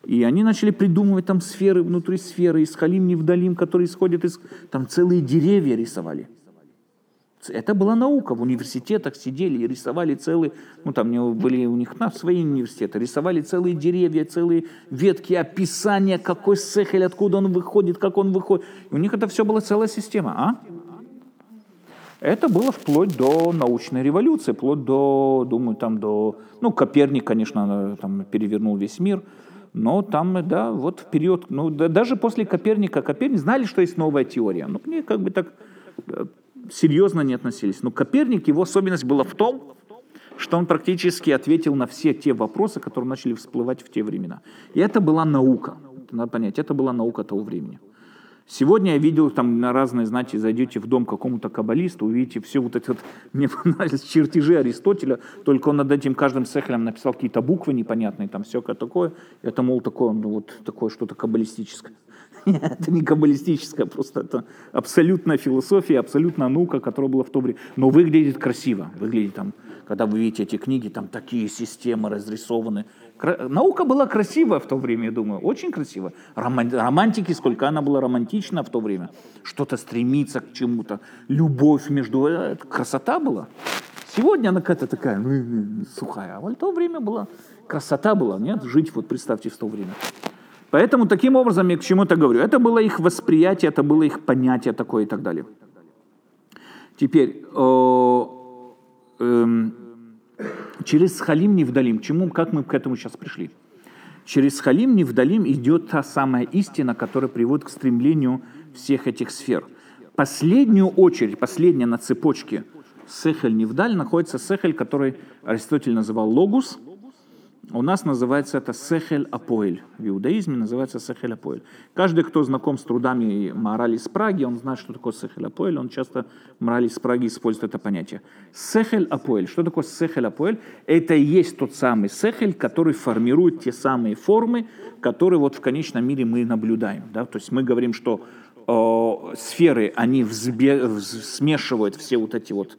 И они начали придумывать там сферы внутри сферы, из Халим Невдалим, которые исходят из... Там целые деревья рисовали – это была наука. В университетах сидели и рисовали целые, ну там были у них на свои университеты, рисовали целые деревья, целые ветки, описания, какой сехель, откуда он выходит, как он выходит. У них это все была целая система. А? Это было вплоть до научной революции, вплоть до, думаю, там до... Ну, Коперник, конечно, там перевернул весь мир, но там, да, вот в период... Ну, да, даже после Коперника, Коперник знали, что есть новая теория. Ну, мне как бы так э, серьезно не относились. Но Коперник, его особенность была в том, что он практически ответил на все те вопросы, которые начали всплывать в те времена. И это была наука. Надо понять, это была наука того времени. Сегодня я видел там на разные, знаете, зайдете в дом какому-то каббалисту, увидите все вот эти вот, мне понравились чертежи Аристотеля, только он над этим каждым сехелем написал какие-то буквы непонятные, там все такое. Это, мол, такое, ну вот такое что-то каббалистическое. это не каббалистическая, просто это абсолютная философия, абсолютная наука, которая была в то время. Но выглядит красиво, выглядит там, когда вы видите эти книги, там такие системы разрисованы. Наука была красивая в то время, я думаю, очень красиво. Романтики, сколько она была романтична в то время. Что-то стремиться к чему-то, любовь между... Э, красота была. Сегодня она какая-то такая ну, сухая, а в то время была красота была, нет? Жить, вот представьте, в то время. Поэтому таким образом я к чему то говорю. Это было их восприятие, это было их понятие такое и так далее. Теперь, о, эм, через Халим Невдалим, чему, как мы к этому сейчас пришли? Через Халим Невдалим идет та самая истина, которая приводит к стремлению всех этих сфер. Последнюю очередь, последняя на цепочке Сехель Невдаль находится Сехель, который Аристотель называл Логус – у нас называется это Сехель Апоэль. В иудаизме называется Сехель Апоэль. Каждый, кто знаком с трудами морали из Праги, он знает, что такое Сехель Апоэль. Он часто морали из Праги использует это понятие. Сехель Апоэль. Что такое Сехель Апоэль? Это и есть тот самый Сехель, который формирует те самые формы, которые вот в конечном мире мы наблюдаем. Да? То есть мы говорим, что э, сферы, они взбе- смешивают все вот эти вот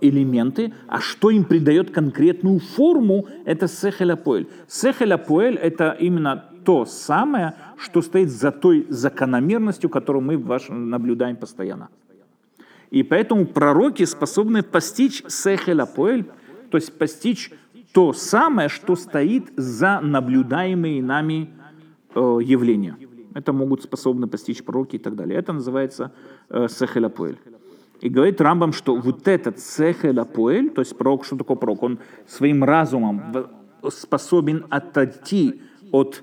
элементы, а что им придает конкретную форму, это. Сехель апоэль – это именно то самое, что стоит за той закономерностью, которую мы наблюдаем постоянно. И поэтому пророки способны постичь сехель апоэль, то есть постичь то самое, что стоит за наблюдаемые нами э, явления. Это могут способны постичь пророки и так далее. Это называется э. И говорит Рамбам, что вот этот Сехель Апуэль, то есть пророк, что такое пророк, он своим разумом способен отойти от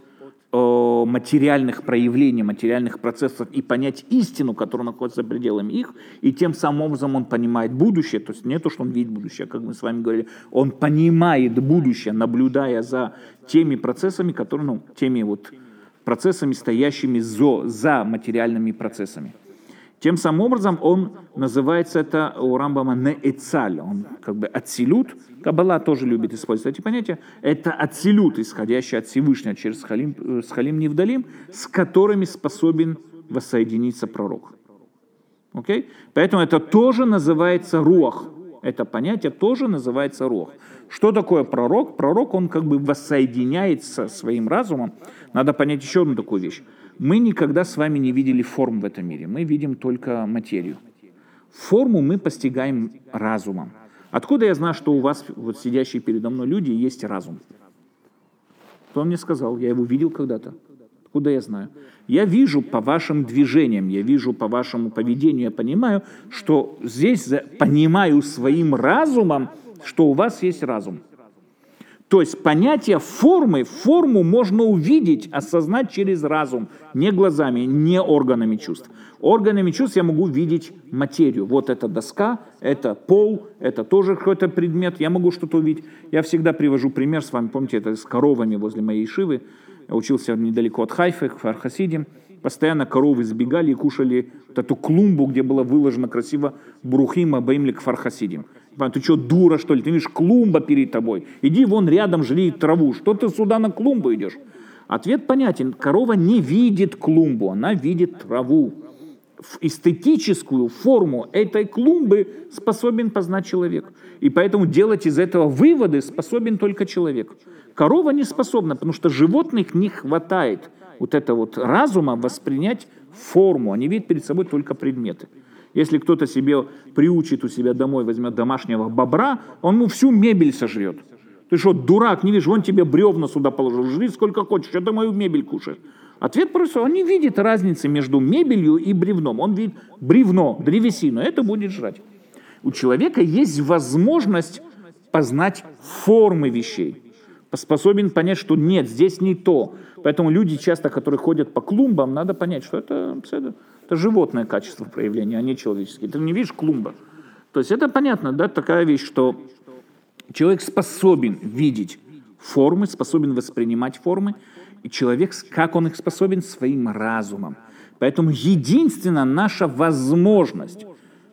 о, материальных проявлений, материальных процессов и понять истину, которая находится за пределами их, и тем самым образом он понимает будущее, то есть не то, что он видит будущее, как мы с вами говорили, он понимает будущее, наблюдая за теми процессами, которые, ну, теми вот процессами, стоящими за, за материальными процессами. Тем самым образом он называется это у Рамбама неэцаль, он как бы ацилют. Каббала тоже любит использовать эти понятия. Это ацилют, исходящий от Всевышнего через Халим, с Халим Невдалим, с которыми способен воссоединиться пророк. Okay? Поэтому это тоже называется рух. Это понятие тоже называется рух. Что такое пророк? Пророк, он как бы воссоединяется своим разумом. Надо понять еще одну такую вещь. Мы никогда с вами не видели форм в этом мире, мы видим только материю. Форму мы постигаем разумом. Откуда я знаю, что у вас, вот сидящие передо мной люди, есть разум? Кто мне сказал? Я его видел когда-то. Откуда я знаю? Я вижу по вашим движениям, я вижу по вашему поведению, я понимаю, что здесь понимаю своим разумом, что у вас есть разум. То есть понятие формы, форму можно увидеть, осознать через разум, не глазами, не органами чувств. Органами чувств я могу видеть материю. Вот эта доска, это пол, это тоже какой-то предмет, я могу что-то увидеть. Я всегда привожу пример с вами, помните, это с коровами возле моей шивы. Я учился недалеко от Хайфы, в Фархасиде. Постоянно коровы сбегали и кушали вот эту клумбу, где было выложено красиво Брухима Баимлик Фархасидим. Ты что, дура, что ли? Ты видишь, клумба перед тобой. Иди вон рядом, жри траву. Что ты сюда на клумбу идешь? Ответ понятен. Корова не видит клумбу, она видит траву. В эстетическую форму этой клумбы способен познать человек. И поэтому делать из этого выводы способен только человек. Корова не способна, потому что животных не хватает вот это вот разума воспринять форму. Они видят перед собой только предметы. Если кто-то себе приучит у себя домой, возьмет домашнего бобра, он ему всю мебель сожрет. Ты что, дурак, не видишь, он тебе бревна сюда положил, жри сколько хочешь, ты мою мебель кушаешь. Ответ просто, он не видит разницы между мебелью и бревном. Он видит бревно, древесину, это будет жрать. У человека есть возможность познать формы вещей. Способен понять, что нет, здесь не то. Поэтому люди часто, которые ходят по клумбам, надо понять, что это, это животное качество проявления, а не человеческое. Ты не видишь клумба. То есть это понятно, да, такая вещь, что человек способен видеть формы, способен воспринимать формы, и человек, как он их способен, своим разумом. Поэтому единственная наша возможность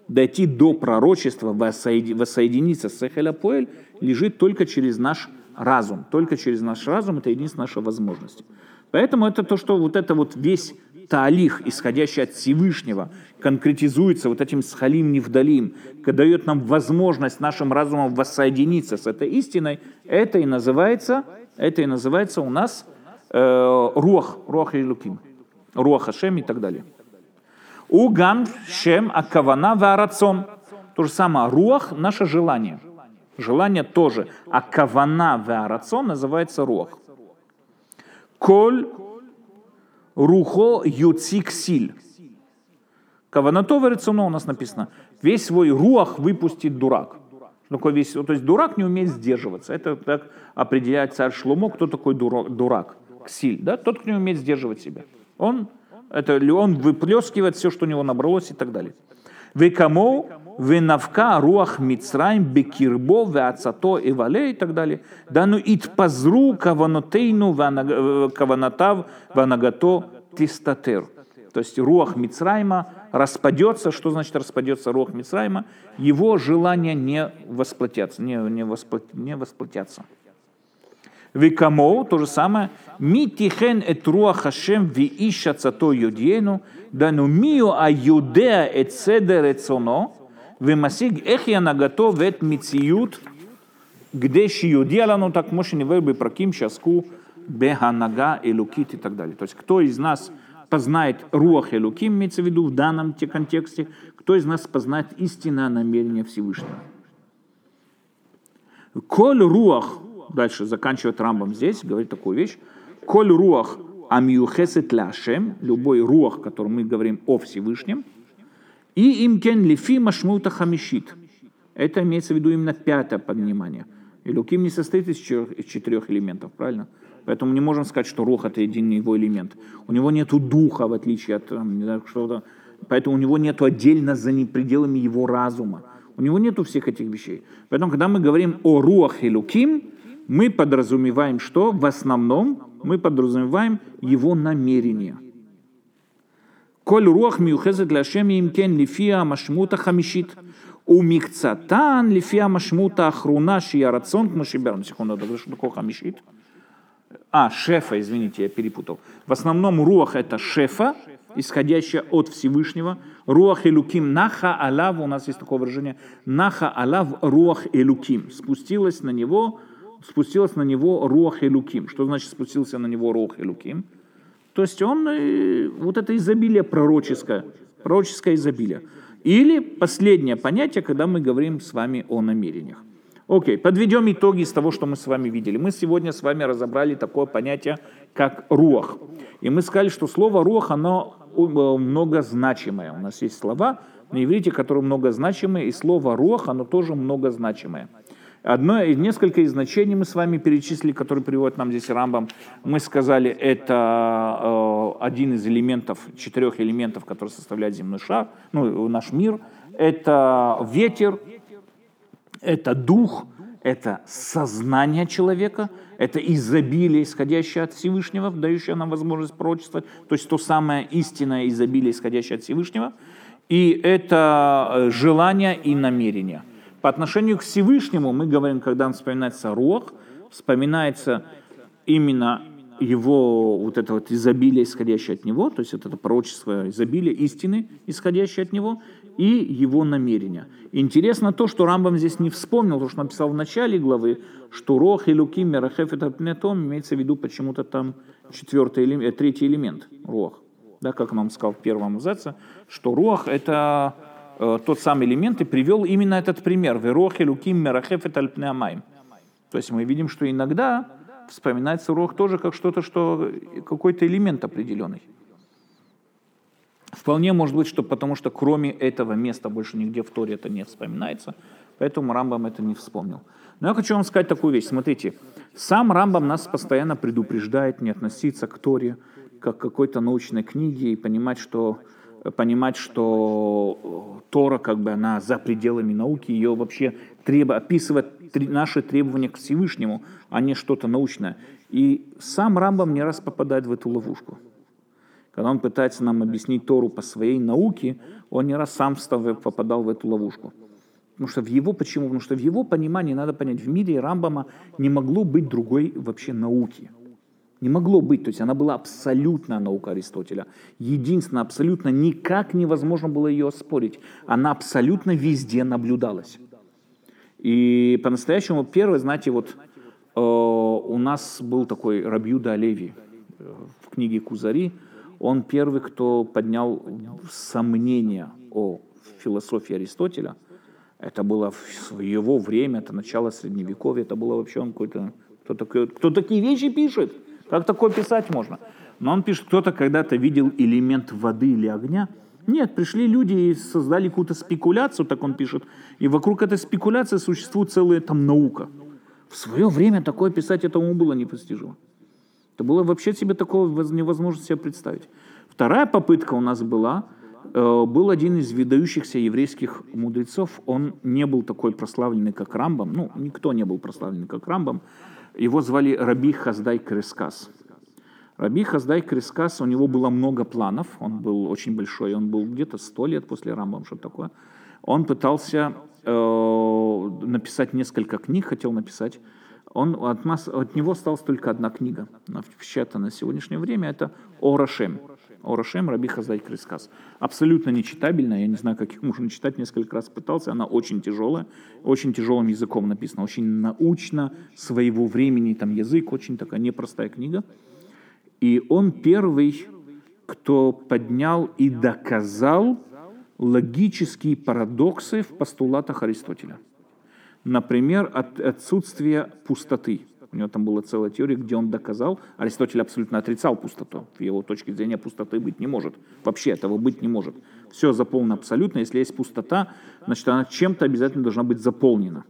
дойти до пророчества, воссоединиться с Эхеляпоэль, лежит только через наш разум. Только через наш разум это единственная наша возможность. Поэтому это то, что вот это вот весь таалих, исходящий от Всевышнего, конкретизуется вот этим схалим невдалим, дает нам возможность нашим разумом воссоединиться с этой истиной, это и называется, это и называется у нас э, руах, руах илюким, руах Хашем и так далее. Уган шем акавана варацон. То же самое, руах – наше желание. Желание тоже. А кавана варацон называется руах. Коль рухо юцик силь. Каванатова рецуно у нас написано. Весь свой руах выпустит дурак. Такой весь, то есть дурак не умеет сдерживаться. Это так определяет царь Шломо, кто такой дурак. ксиль, да, тот, кто не умеет сдерживать себя. Он, это, он выплескивает все, что у него набралось и так далее. Векамо, венавка, руах мицраим, бекирбо, веацато, вале и так далее. Да ну итпазру каванотейну, каванатав, ванагато, тистатер. То есть руах Мицрайма распадется. Что значит распадется руах Мицрайма? Его желания не восплотятся. Не, не, восплот, не восплотятся. Викамоу, то же самое. Митихен эт руах Хашем ви ища цато юдьену, да ну мио а юдеа эт седер эт соно, ומשיג איך ינהגתו ואת מציאות כדי שיודיע לנו, так כמו שנבהר בפרקים שעסקו בהנהגה אלוקית и так далее. То есть кто из нас познает руах Элуким, имеется в виду в данном контексте, кто из нас познает истинное намерение Всевышнего. Коль руах дальше заканчивает Рамбом здесь, говорит такую вещь, коль руах амиюхесет ляшем, любой руах, которым мы говорим о Всевышнем, и имкен лифи машмута хамишит. Это имеется в виду именно пятое поднимание. И луким не состоит из четырех элементов, правильно? Поэтому не можем сказать, что рух это единый его элемент. У него нет духа, в отличие от не знаю, что-то. Поэтому у него нет отдельно за пределами его разума. У него нет всех этих вещей. Поэтому, когда мы говорим о руах и луким, мы подразумеваем что? В основном мы подразумеваем его намерение. Руах миухезет для шеми имкен лифия машмута хамишит. У микцатан лифия машмута ахруна шия рацион к машиберам. Секунду, что такое хамишит? А, шефа, извините, я перепутал. В основном руах это шефа, исходящая от Всевышнего. Руах элуким наха алав, у нас есть такое выражение, наха алав руах элуким. Спустилась на него спустилась на него руах Элуким. Что значит спустился на него руах Элуким? То есть он, э, вот это изобилие пророческое, пророческое изобилие. Или последнее понятие, когда мы говорим с вами о намерениях. Окей, подведем итоги из того, что мы с вами видели. Мы сегодня с вами разобрали такое понятие, как руах. И мы сказали, что слово руах, оно э, многозначимое. У нас есть слова на иврите, которые многозначимые, и слово руах, оно тоже многозначимое. Одно, несколько из значений мы с вами перечислили, которые приводят нам здесь Рамбам. Мы сказали, это э, один из элементов, четырех элементов, которые составляют земной шар, ну, наш мир. Это ветер, это дух, это сознание человека, это изобилие, исходящее от Всевышнего, дающее нам возможность пророчествовать, то есть то самое истинное изобилие, исходящее от Всевышнего, и это э, желание и намерение – по отношению к Всевышнему мы говорим, когда он вспоминается Рох, вспоминается именно его вот это вот изобилие, исходящее от него, то есть это пророчество изобилия истины, исходящее от него, и его намерения. Интересно то, что Рамбам здесь не вспомнил, то, что написал в начале главы, что Рох и Луким, Мерахеф это Пнетом, имеется в виду почему-то там четвертый, элемент, третий элемент, Рох. Да, как нам сказал в первом абзаце, что Рох это Э, тот самый элемент и привел именно этот пример. Верохи, луким, мерахеф и тальпнеамайм. То есть мы видим, что иногда вспоминается рох тоже как что-то, что какой-то элемент определенный. Вполне может быть, что потому что кроме этого места больше нигде в Торе это не вспоминается, поэтому Рамбам это не вспомнил. Но я хочу вам сказать такую вещь. Смотрите, сам Рамбам нас постоянно предупреждает не относиться к Торе как к какой-то научной книге и понимать, что понимать, что Тора, как бы она за пределами науки, ее вообще треб... описывает наши требования к Всевышнему, а не что-то научное. И сам Рамбам не раз попадает в эту ловушку. Когда он пытается нам объяснить Тору по своей науке, он не раз сам попадал в эту ловушку. Потому что в его, почему? Потому что в его понимании, надо понять, в мире Рамбама не могло быть другой вообще науки – не могло быть, то есть она была абсолютная наука Аристотеля. Единственное, абсолютно никак невозможно было ее оспорить. Она абсолютно везде наблюдалась. И по-настоящему первый, знаете, вот э, у нас был такой Рабьюда Олеви э, в книге Кузари. Он первый, кто поднял сомнения о философии Аристотеля. Это было в его время, это начало Средневековья, это было вообще он какой-то... Кто, такой, кто такие вещи пишет? Как такое писать можно? Но он пишет, кто-то когда-то видел элемент воды или огня. Нет, пришли люди и создали какую-то спекуляцию, так он пишет. И вокруг этой спекуляции существует целая там наука. В свое время такое писать этому было непостижимо. Это было вообще себе такого невозможно себе представить. Вторая попытка у нас была, э, был один из выдающихся еврейских мудрецов, он не был такой прославленный, как Рамбам, ну, никто не был прославленный, как Рамбам, его звали Раби Хаздай Крескас. Раби Хаздай Крискас, у него было много планов, он был очень большой, он был где-то сто лет после Рамбам, что такое. Он пытался э, написать несколько книг, хотел написать. Он, от, масс, от него осталась только одна книга, в на сегодняшнее время, это Орашем. Орашем Раби Хаздай Крискас. Абсолютно нечитабельная, я не знаю, как их можно читать, несколько раз пытался, она очень тяжелая, очень тяжелым языком написана, очень научно, своего времени, там язык, очень такая непростая книга. И он первый, кто поднял и доказал логические парадоксы в постулатах Аристотеля. Например, от отсутствие пустоты. У него там была целая теория, где он доказал, Аристотель абсолютно отрицал пустоту. В его точке зрения пустоты быть не может. Вообще этого быть не может. Все заполнено абсолютно. Если есть пустота, значит она чем-то обязательно должна быть заполнена.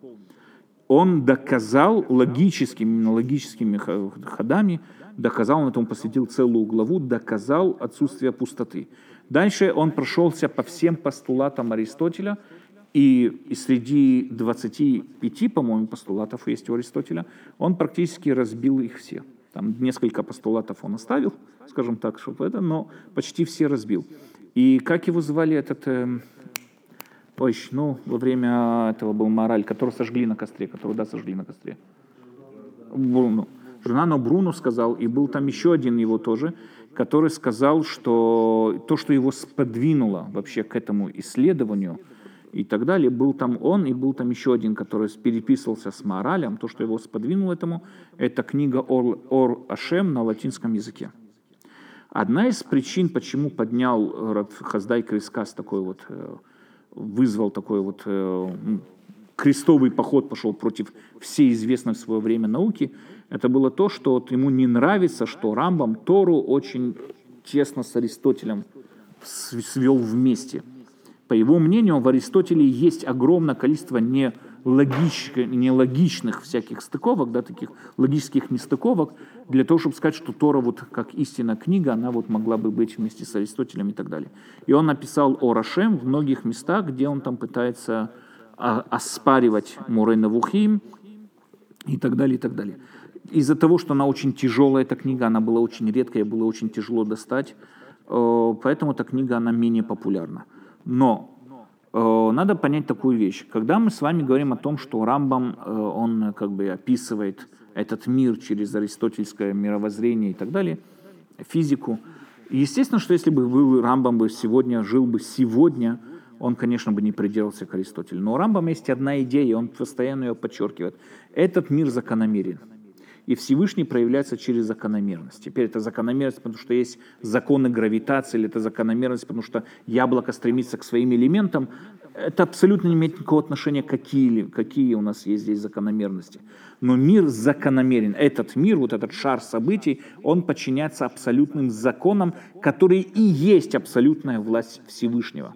Он доказал логическими, логическими ходами, доказал, он этому посвятил целую главу, доказал отсутствие пустоты. Дальше он прошелся по всем постулатам Аристотеля, и, и среди 25, по-моему, постулатов есть у Аристотеля, он практически разбил их все. Там несколько постулатов он оставил, скажем так, чтобы это, но почти все разбил. И как его звали этот... Э, ой, ну, во время этого был мораль, который сожгли на костре, который, да, сожгли на костре. Бруно. Журнано Бруно сказал, и был там еще один его тоже, который сказал, что то, что его сподвинуло вообще к этому исследованию и так далее, был там он, и был там еще один, который переписывался с моралем, то, что его сподвинуло этому, это книга Ор, Ор Ашем на латинском языке. Одна из причин, почему поднял Хаздай Крискас такой вот, э, вызвал такой вот э, крестовый поход пошел против всей известной в свое время науки, это было то, что вот ему не нравится, что Рамбам Тору очень тесно с Аристотелем свел вместе. По его мнению, в Аристотеле есть огромное количество нелогич, нелогичных всяких стыковок, да, таких логических нестыковок, для того, чтобы сказать, что Тора, вот как истинная книга, она вот могла бы быть вместе с Аристотелем и так далее. И он написал о Рашем в многих местах, где он там пытается оспаривать Мурена Вухим и так далее, и так далее из-за того, что она очень тяжелая, эта книга, она была очень редкая, было очень тяжело достать, э, поэтому эта книга, она менее популярна. Но э, надо понять такую вещь. Когда мы с вами говорим о том, что Рамбам, э, он как бы описывает этот мир через аристотельское мировоззрение и так далее, физику, естественно, что если бы был Рамбам бы сегодня, жил бы сегодня, он, конечно, бы не придерживался к Аристотелю. Но у Рамбама есть одна идея, он постоянно ее подчеркивает. Этот мир закономерен и Всевышний проявляется через закономерность. Теперь это закономерность, потому что есть законы гравитации, или это закономерность, потому что яблоко стремится к своим элементам. Это абсолютно не имеет никакого отношения, какие, какие у нас есть здесь закономерности. Но мир закономерен. Этот мир, вот этот шар событий, он подчиняется абсолютным законам, которые и есть абсолютная власть Всевышнего.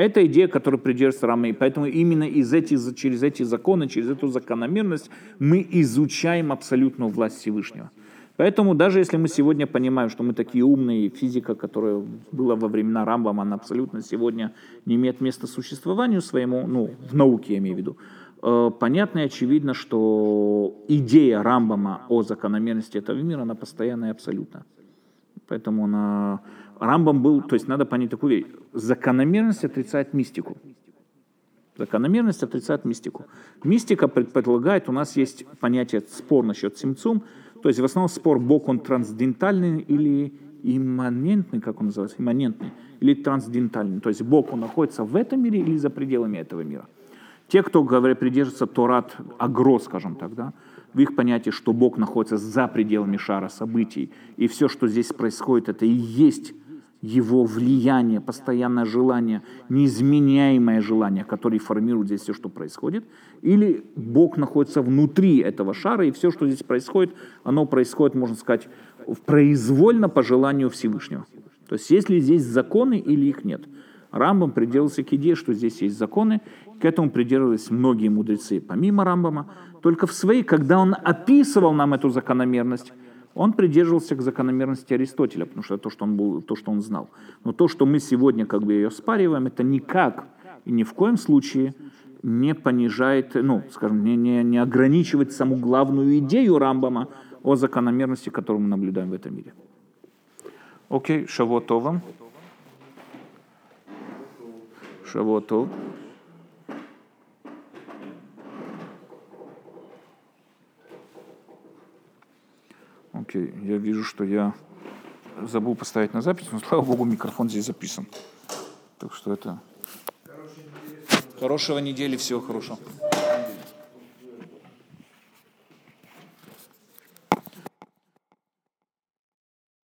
Это идея, которая придерживается Рама. И поэтому именно из эти, через эти законы, через эту закономерность мы изучаем абсолютную власть Всевышнего. Поэтому даже если мы сегодня понимаем, что мы такие умные, физика, которая была во времена Рамбама, она абсолютно сегодня не имеет места существованию своему, ну, в науке я имею в виду, э, понятно и очевидно, что идея Рамбама о закономерности этого мира, она постоянная и абсолютна. Поэтому она Рамбам был, то есть надо понять такую вещь. Закономерность отрицает мистику. Закономерность отрицает мистику. Мистика предполагает, у нас есть понятие спор насчет симцум, то есть в основном спор, Бог он трансцендентальный или имманентный, как он называется, имманентный, или трансцендентальный. То есть Бог он находится в этом мире или за пределами этого мира. Те, кто говорят, придерживаются Торат Агро, скажем так, да, в их понятии, что Бог находится за пределами шара событий, и все, что здесь происходит, это и есть его влияние, постоянное желание, неизменяемое желание, которое формирует здесь все, что происходит, или Бог находится внутри этого шара, и все, что здесь происходит, оно происходит, можно сказать, произвольно по желанию Всевышнего. То есть есть ли здесь законы или их нет. Рамбам придерживался к идее, что здесь есть законы, к этому придерживались многие мудрецы, помимо Рамбама, только в своей, когда он описывал нам эту закономерность, Он придерживался к закономерности Аристотеля, потому что это то, что он, был, то, что он знал. Но то, что мы сегодня как бы ее спариваем, это никак и ни в коем случае не понижает, ну, скажем, не, не, не ограничивает саму главную идею Рамбама о закономерности, которую мы наблюдаем в этом мире. Окей, Шавуатова. Шавуатов. Окей, я вижу, что я забыл поставить на запись, но слава богу, микрофон здесь записан. Так что это... Хорошего недели, всего хорошего.